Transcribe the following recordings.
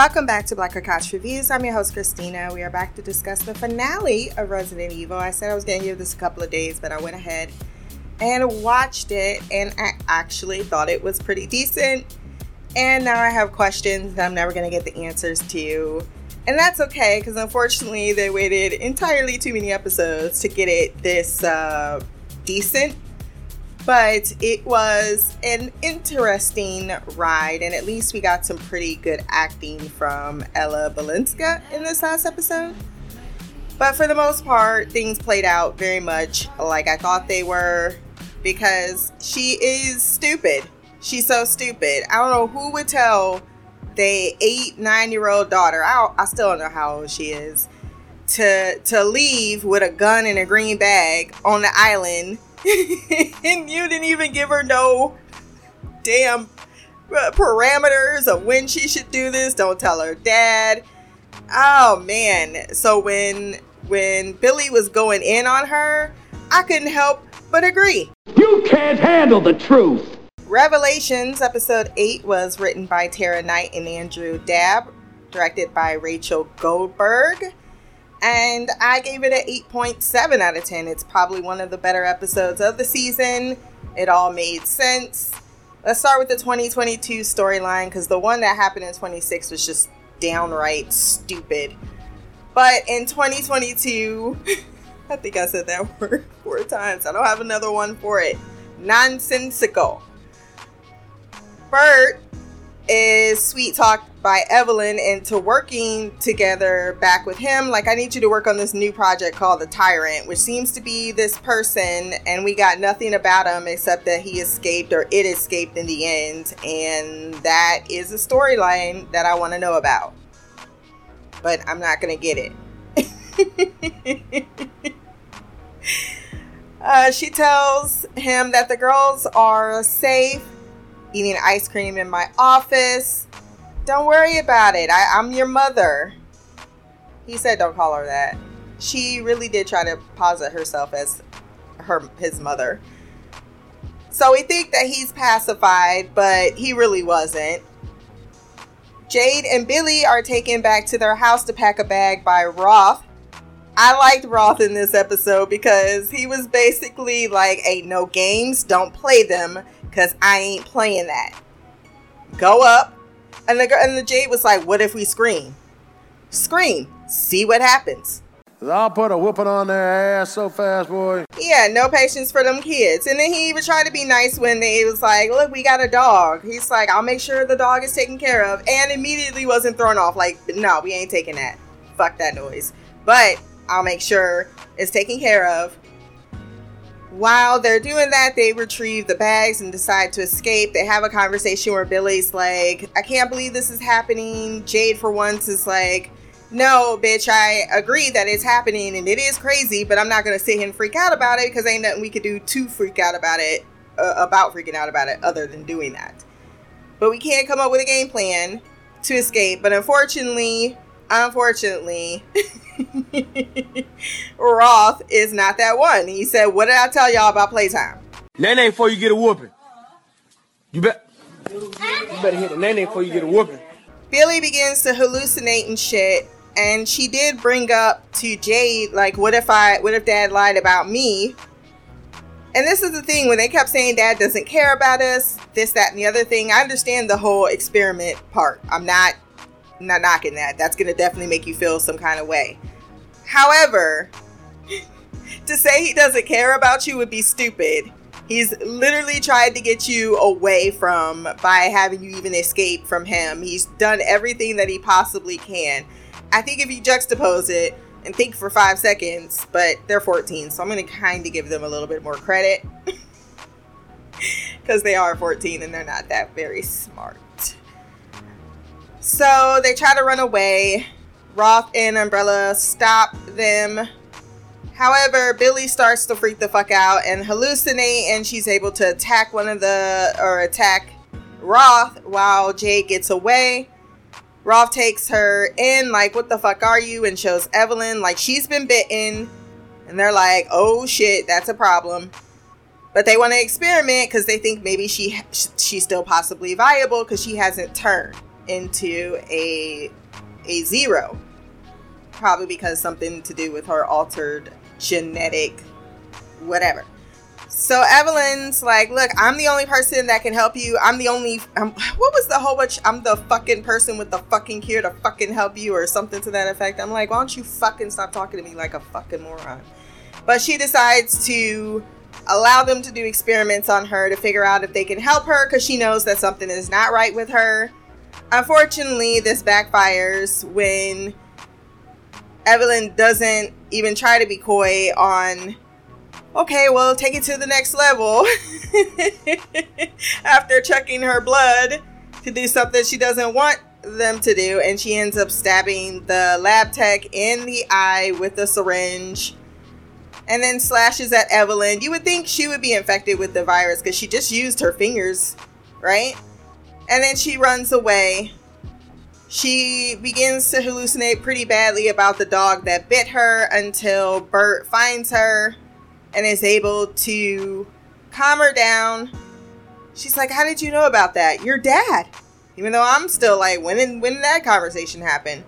Welcome back to Black Couch Reviews. I'm your host, Christina. We are back to discuss the finale of Resident Evil. I said I was going to give this a couple of days, but I went ahead and watched it, and I actually thought it was pretty decent. And now I have questions that I'm never going to get the answers to. And that's okay, because unfortunately, they waited entirely too many episodes to get it this uh, decent but it was an interesting ride, and at least we got some pretty good acting from Ella Balinska in this last episode. But for the most part, things played out very much like I thought they were because she is stupid. She's so stupid. I don't know who would tell the eight, nine year old daughter, I, I still don't know how old she is, to, to leave with a gun and a green bag on the island and you didn't even give her no damn uh, parameters of when she should do this. Don't tell her dad. Oh man. So when when Billy was going in on her, I couldn't help but agree. You can't handle the truth. Revelations episode 8 was written by Tara Knight and Andrew Dabb, directed by Rachel Goldberg and I gave it an 8.7 out of 10. It's probably one of the better episodes of the season. It all made sense. Let's start with the 2022 storyline because the one that happened in 26 was just downright stupid. But in 2022, I think I said that word four times. I don't have another one for it. Nonsensical. Bert is sweet talked by Evelyn into working together back with him. Like, I need you to work on this new project called The Tyrant, which seems to be this person, and we got nothing about him except that he escaped or it escaped in the end. And that is a storyline that I want to know about. But I'm not going to get it. uh, she tells him that the girls are safe eating ice cream in my office. Don't worry about it. I, I'm your mother. He said, don't call her that. She really did try to posit herself as her his mother. So we think that he's pacified, but he really wasn't. Jade and Billy are taken back to their house to pack a bag by Roth. I liked Roth in this episode because he was basically like, hey, no games, don't play them because I ain't playing that. Go up. And the, and the Jade was like, what if we scream? Scream. See what happens. I'll put a whooping on their ass so fast, boy. Yeah, no patience for them kids. And then he even tried to be nice when they was like, look, we got a dog. He's like, I'll make sure the dog is taken care of. And immediately wasn't thrown off. Like, no, we ain't taking that. Fuck that noise. But I'll make sure it's taken care of. While they're doing that, they retrieve the bags and decide to escape. They have a conversation where Billy's like, I can't believe this is happening. Jade, for once, is like, No, bitch, I agree that it's happening and it is crazy, but I'm not going to sit here and freak out about it because ain't nothing we could do to freak out about it, uh, about freaking out about it, other than doing that. But we can't come up with a game plan to escape. But unfortunately, unfortunately, Roth is not that one. He said, What did I tell y'all about playtime? Nene before you get a whooping. You bet. You better hit the nene before you get a whooping. Billy begins to hallucinate and shit. And she did bring up to Jade, like, what if I, what if dad lied about me? And this is the thing when they kept saying dad doesn't care about us, this, that, and the other thing. I understand the whole experiment part. I'm not not knocking that. That's gonna definitely make you feel some kind of way. However, to say he doesn't care about you would be stupid. He's literally tried to get you away from by having you even escape from him. He's done everything that he possibly can. I think if you juxtapose it and think for five seconds, but they're 14, so I'm going to kind of give them a little bit more credit because they are 14 and they're not that very smart. So they try to run away. Roth and Umbrella stop them. However, Billy starts to freak the fuck out and hallucinate, and she's able to attack one of the, or attack Roth while Jade gets away. Roth takes her in, like, what the fuck are you? And shows Evelyn, like, she's been bitten. And they're like, oh shit, that's a problem. But they want to experiment because they think maybe she she's still possibly viable because she hasn't turned into a a zero. Probably because something to do with her altered genetic whatever. So Evelyn's like, look, I'm the only person that can help you. I'm the only. Um, what was the whole bunch? I'm the fucking person with the fucking cure to fucking help you, or something to that effect. I'm like, why don't you fucking stop talking to me like a fucking moron? But she decides to allow them to do experiments on her to figure out if they can help her because she knows that something is not right with her. Unfortunately, this backfires when Evelyn doesn't even try to be coy on okay, well, take it to the next level. After checking her blood to do something she doesn't want them to do, and she ends up stabbing the lab tech in the eye with a syringe and then slashes at Evelyn. You would think she would be infected with the virus because she just used her fingers, right? And then she runs away. She begins to hallucinate pretty badly about the dog that bit her until Bert finds her and is able to calm her down. She's like, How did you know about that? Your dad. Even though I'm still like, when did, when did that conversation happen?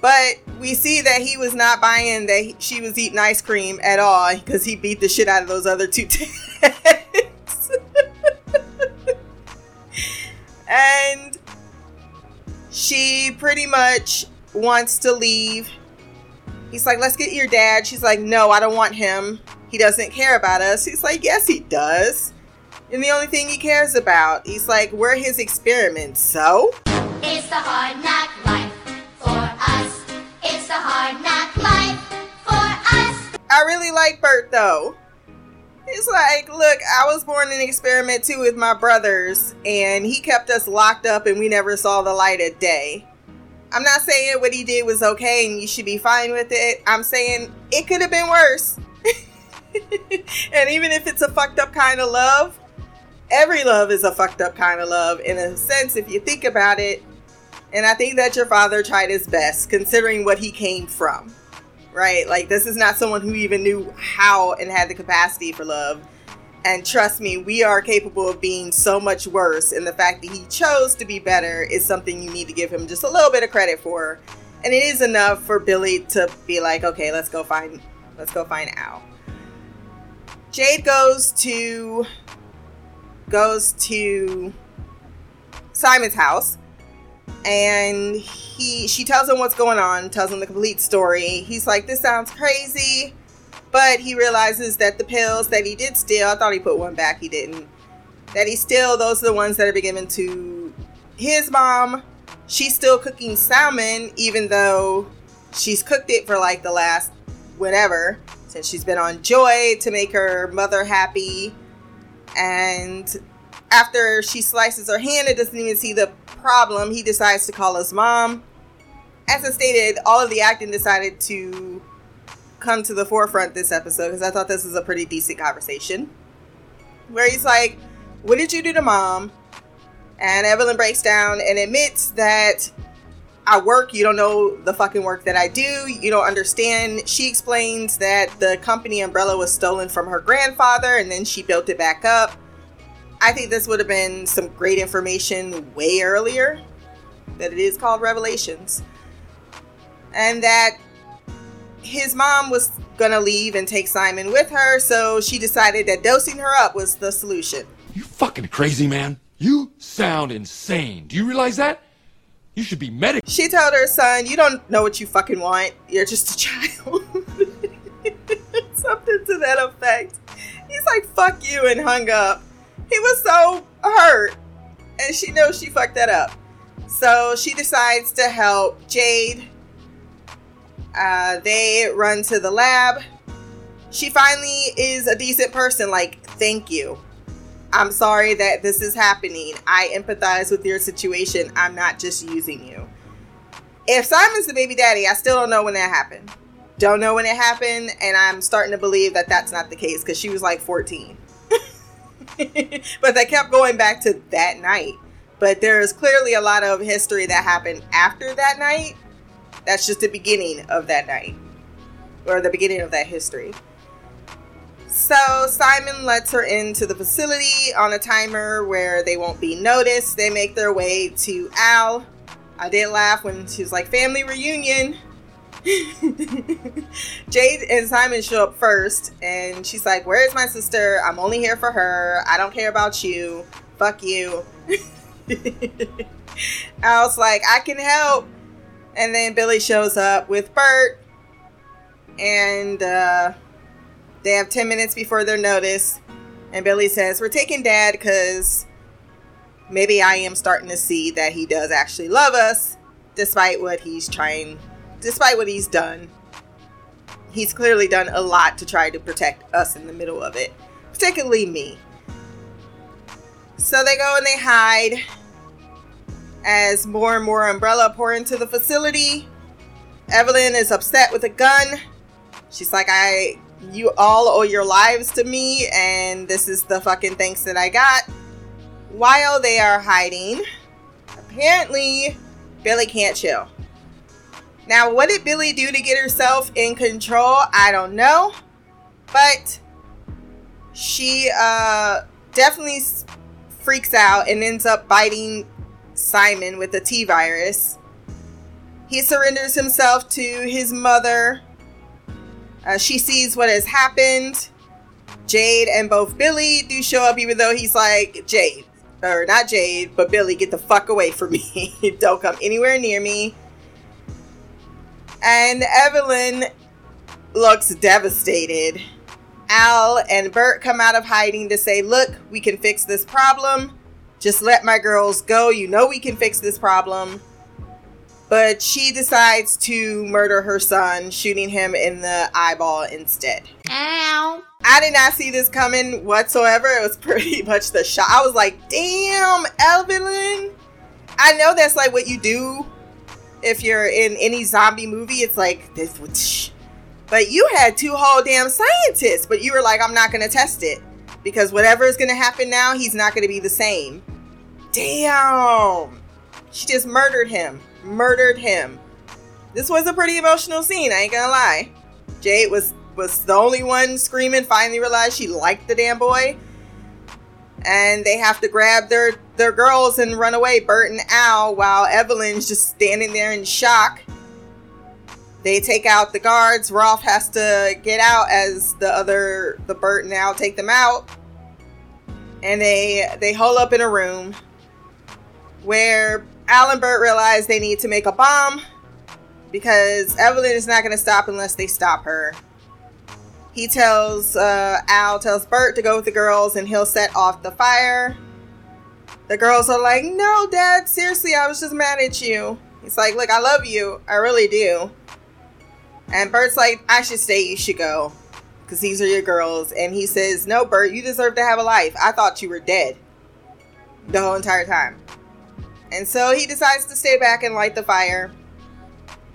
But we see that he was not buying that he, she was eating ice cream at all because he beat the shit out of those other two Teds. And she pretty much wants to leave He's like, let's get your dad. She's like, no, I don't want him. He doesn't care about us. He's like, yes, he does. And the only thing he cares about, he's like, we're his experiments. So? It's the hard knock life for us. It's the hard knock life for us. I really like Bert though. He's like, look, I was born an experiment too with my brothers, and he kept us locked up and we never saw the light of day. I'm not saying what he did was okay and you should be fine with it. I'm saying it could have been worse. and even if it's a fucked up kind of love, every love is a fucked up kind of love in a sense if you think about it. And I think that your father tried his best considering what he came from. Right? Like this is not someone who even knew how and had the capacity for love. And trust me, we are capable of being so much worse. And the fact that he chose to be better is something you need to give him just a little bit of credit for. And it is enough for Billy to be like, okay, let's go find let's go find Al. Jade goes to goes to Simon's house and he she tells him what's going on, tells him the complete story. He's like, This sounds crazy. But he realizes that the pills that he did steal, I thought he put one back, he didn't. That he still, those are the ones that are being given to his mom. She's still cooking salmon, even though she's cooked it for like the last whatever, since she's been on Joy to make her mother happy. And after she slices her hand and doesn't even see the problem, he decides to call his mom. As I stated, all of the acting decided to come to the forefront this episode because I thought this was a pretty decent conversation. Where he's like, What did you do to mom? And Evelyn breaks down and admits that I work, you don't know the fucking work that I do, you don't understand. She explains that the company umbrella was stolen from her grandfather and then she built it back up. I think this would have been some great information way earlier that it is called Revelations. And that his mom was gonna leave and take Simon with her, so she decided that dosing her up was the solution. You fucking crazy, man. You sound insane. Do you realize that? You should be medic. She told her son, You don't know what you fucking want. You're just a child. Something to that effect. He's like, Fuck you, and hung up. He was so hurt. And she knows she fucked that up. So she decides to help Jade uh, they run to the lab. She finally is a decent person, like, thank you. I'm sorry that this is happening. I empathize with your situation. I'm not just using you. If Simon's the baby daddy, I still don't know when that happened. Don't know when it happened, and I'm starting to believe that that's not the case because she was like 14. but they kept going back to that night. But there is clearly a lot of history that happened after that night that's just the beginning of that night or the beginning of that history. So Simon lets her into the facility on a timer where they won't be noticed. They make their way to Al. I did laugh when she was like, family reunion. Jade and Simon show up first, and she's like, Where's my sister? I'm only here for her. I don't care about you. Fuck you. I was like, I can help. And then Billy shows up with Bert, and uh, they have 10 minutes before their notice. And Billy says, We're taking dad because maybe I am starting to see that he does actually love us, despite what he's trying, despite what he's done. He's clearly done a lot to try to protect us in the middle of it, particularly me. So they go and they hide as more and more umbrella pour into the facility. Evelyn is upset with a gun. She's like, I you all owe your lives to me, and this is the fucking thanks that I got. While they are hiding, apparently Billy can't chill. Now, what did Billy do to get herself in control? I don't know. But she uh, definitely freaks out and ends up biting Simon with the T virus. He surrenders himself to his mother. Uh, she sees what has happened. Jade and both Billy do show up, even though he's like, Jade, or not Jade, but Billy, get the fuck away from me. Don't come anywhere near me. And Evelyn looks devastated. Al and Bert come out of hiding to say, Look, we can fix this problem. Just let my girls go. You know we can fix this problem. But she decides to murder her son, shooting him in the eyeball instead. Ow. I did not see this coming whatsoever. It was pretty much the shot. I was like, damn, Evelyn. I know that's like what you do if you're in any zombie movie. It's like this. But you had two whole damn scientists, but you were like, I'm not going to test it because whatever is going to happen now, he's not going to be the same. Damn. She just murdered him. Murdered him. This was a pretty emotional scene, I ain't gonna lie. Jade was was the only one screaming, finally realized she liked the damn boy. And they have to grab their their girls and run away, Bert and Al, while Evelyn's just standing there in shock. They take out the guards. Rolf has to get out as the other the Bert and Al take them out. And they they hole up in a room where Al and Bert realize they need to make a bomb because Evelyn is not going to stop unless they stop her. He tells uh, Al tells Bert to go with the girls and he'll set off the fire. The girls are like, "No, Dad, seriously, I was just mad at you." He's like, "Look, I love you, I really do." And Bert's like, "I should stay. You should go, because these are your girls." And he says, "No, Bert, you deserve to have a life. I thought you were dead the whole entire time." And so he decides to stay back and light the fire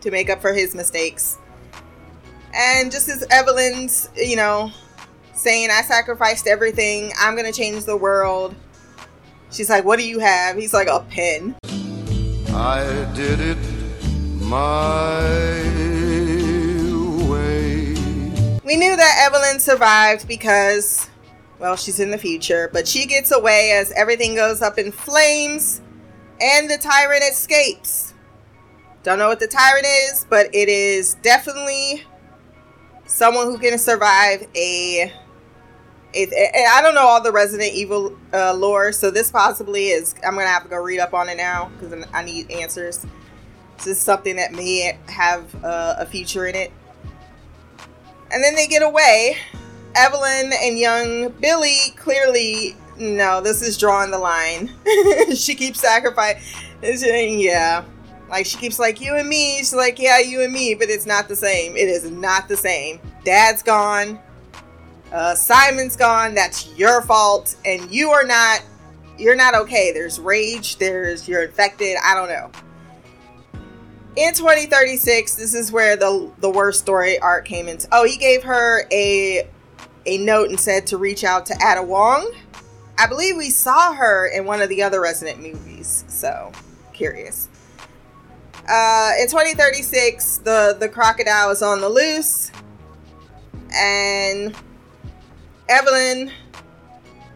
to make up for his mistakes. And just as Evelyn's, you know, saying, I sacrificed everything, I'm to change the world. She's like, What do you have? He's like, A pen. I did it my way. We knew that Evelyn survived because, well, she's in the future, but she gets away as everything goes up in flames and the tyrant escapes. Don't know what the tyrant is, but it is definitely someone who can survive a. It, I don't know all the Resident Evil uh, lore, so this possibly is. I'm gonna have to go read up on it now because I need answers. This is something that may have uh, a future in it. And then they get away. Evelyn and young Billy clearly no, this is drawing the line. she keeps sacrificing. Yeah. Like, she keeps like, you and me. She's like, yeah, you and me, but it's not the same. It is not the same. Dad's gone. Uh, Simon's gone. That's your fault. And you are not, you're not okay. There's rage. There's, you're infected. I don't know. In 2036, this is where the the worst story arc came into. Oh, he gave her a a note and said to reach out to Ada Wong I believe we saw her in one of the other Resident movies, so curious. Uh, in 2036, the the crocodile is on the loose, and Evelyn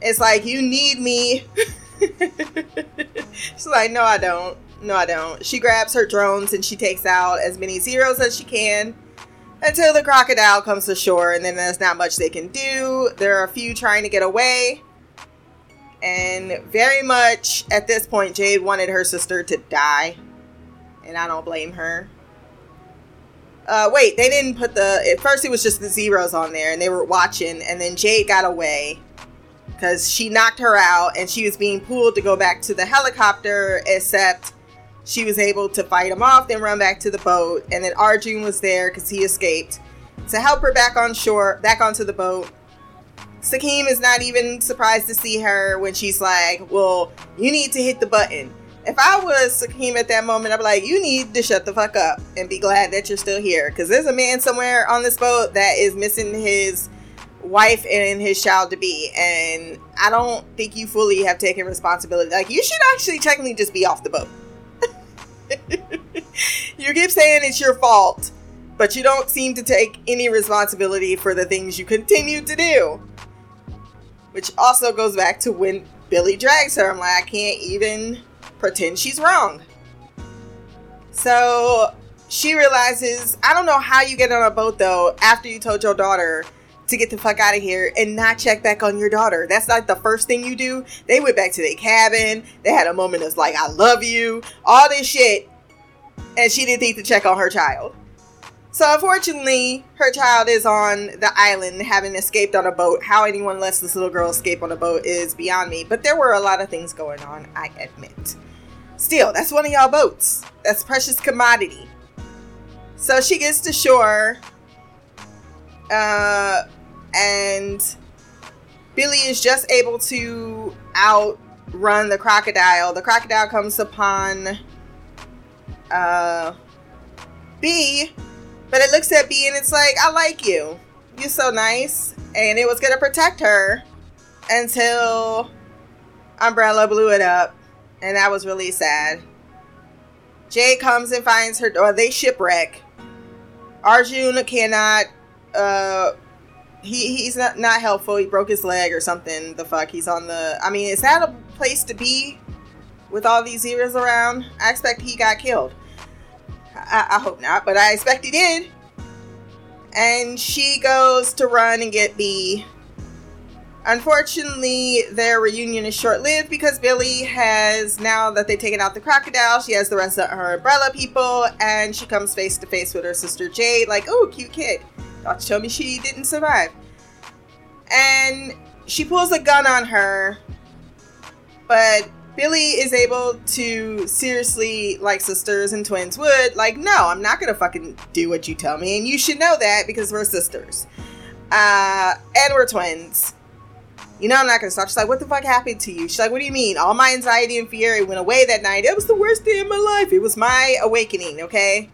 is like, You need me. She's like, No, I don't. No, I don't. She grabs her drones and she takes out as many zeros as she can until the crocodile comes to shore, and then there's not much they can do. There are a few trying to get away. And very much at this point, Jade wanted her sister to die. And I don't blame her. Uh, wait, they didn't put the. At first, it was just the zeros on there, and they were watching, and then Jade got away because she knocked her out, and she was being pulled to go back to the helicopter, except she was able to fight him off, then run back to the boat, and then Arjun was there because he escaped to help her back on shore, back onto the boat. Sakim is not even surprised to see her when she's like, Well, you need to hit the button. If I was Sakim at that moment, I'd be like, You need to shut the fuck up and be glad that you're still here. Because there's a man somewhere on this boat that is missing his wife and his child to be. And I don't think you fully have taken responsibility. Like, you should actually technically just be off the boat. you keep saying it's your fault, but you don't seem to take any responsibility for the things you continue to do. Which also goes back to when Billy drags her. I'm like, I can't even pretend she's wrong. So she realizes, I don't know how you get on a boat though after you told your daughter to get the fuck out of here and not check back on your daughter. That's like the first thing you do. They went back to their cabin. They had a moment of like, I love you, all this shit. And she didn't think to check on her child. So unfortunately, her child is on the island having escaped on a boat. How anyone lets this little girl escape on a boat is beyond me. But there were a lot of things going on, I admit. Still, that's one of y'all boats. That's precious commodity. So she gets to shore. Uh, and Billy is just able to outrun the crocodile. The crocodile comes upon uh, B, but it looks at B and it's like, I like you. You're so nice. And it was going to protect her until Umbrella blew it up. And that was really sad. Jay comes and finds her, or they shipwreck. Arjun cannot uh, he he's not not helpful. He broke his leg or something. The fuck. He's on the. I mean, is that a place to be with all these zeros around? I expect he got killed. I, I hope not, but I expect he did. And she goes to run and get B. Unfortunately, their reunion is short lived because Billy has, now that they've taken out the crocodile, she has the rest of her umbrella people and she comes face to face with her sister Jade, like, oh, cute kid. Tell me she didn't survive. And she pulls a gun on her, but Billy is able to seriously, like sisters and twins would, like, no, I'm not gonna fucking do what you tell me, and you should know that because we're sisters. Uh, and we're twins. You know, I'm not gonna stop. She's like, what the fuck happened to you? She's like, what do you mean? All my anxiety and fear went away that night. It was the worst day of my life. It was my awakening, okay?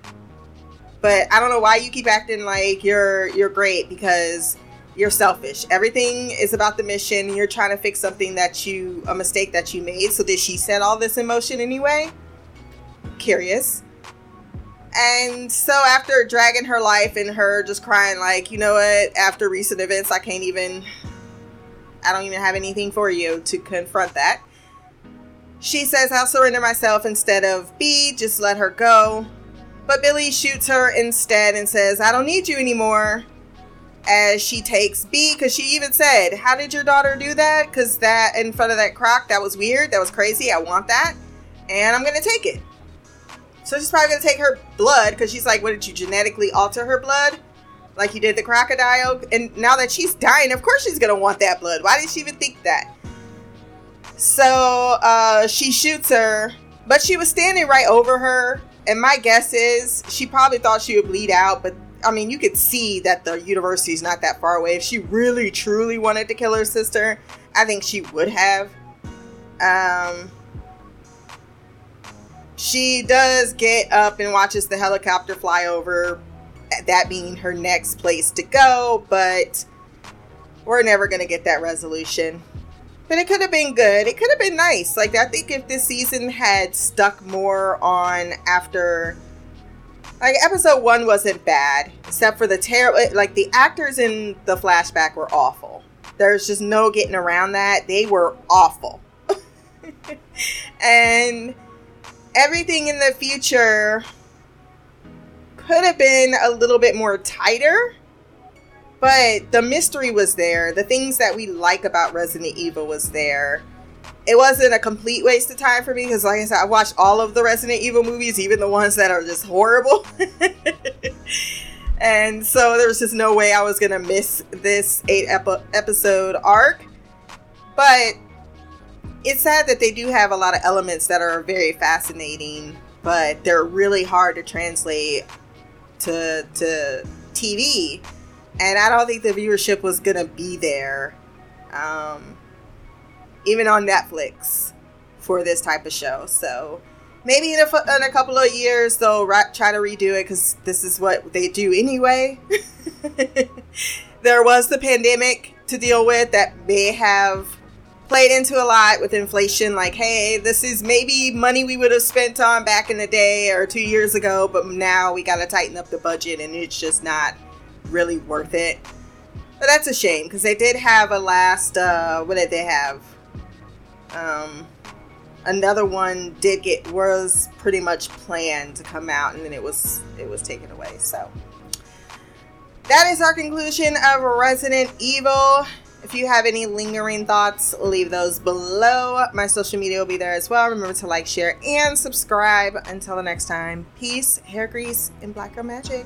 But I don't know why you keep acting like you're you're great because you're selfish. Everything is about the mission. You're trying to fix something that you a mistake that you made. So did she set all this in motion anyway? Curious. And so after dragging her life and her just crying like, you know what, after recent events I can't even I don't even have anything for you to confront that. She says, I'll surrender myself instead of B, just let her go. But Billy shoots her instead and says, I don't need you anymore. As she takes B, because she even said, How did your daughter do that? Because that in front of that croc, that was weird. That was crazy. I want that. And I'm to take it. So she's probably to take her blood because she's like, What did you genetically alter her blood? Like you did the crocodile? And now that she's dying, of course she's to want that blood. Why did she even think that? So uh, she shoots her, but she was standing right over her and my guess is she probably thought she would bleed out, but I mean, you could see that the university is not that far away. If she really truly wanted to kill her sister, I think she would have. Um, she does get up and watches the helicopter fly over, that being her next place to go, but we're never going to get that resolution but it could have been good. It could have been nice. Like I think if this season had stuck more on after like episode 1 wasn't bad except for the terrible like the actors in the flashback were awful. There's just no getting around that. They were awful. and everything in the future could have been a little bit more tighter, but the mystery was there. The things that we like about Resident Evil was there. It wasn't a complete waste of time for me because, like I said, I watched all of the Resident Evil movies, even the ones that are just horrible. and so there was just no way I was gonna miss this eight epi- episode arc. But it's sad that they do have a lot of elements that are very fascinating, but they're really hard to translate to to TV. And I don't think the viewership was gonna be there, um, even on Netflix, for this type of show. So maybe in a, in a couple of years they'll ra- try to redo it because this is what they do anyway. there was the pandemic to deal with that may have played into a lot with inflation like hey this is maybe money we would have spent on back in the day or two years ago but now we got to tighten up the budget and it's just not really worth it. But that's a shame because they did have a last uh what did they have? Um another one did get was pretty much planned to come out and then it was it was taken away so. That is our conclusion of resident evil if you have any lingering thoughts, leave those below. My social media will be there as well. Remember to like, share, and subscribe. Until the next time, peace, hair grease, and black girl magic.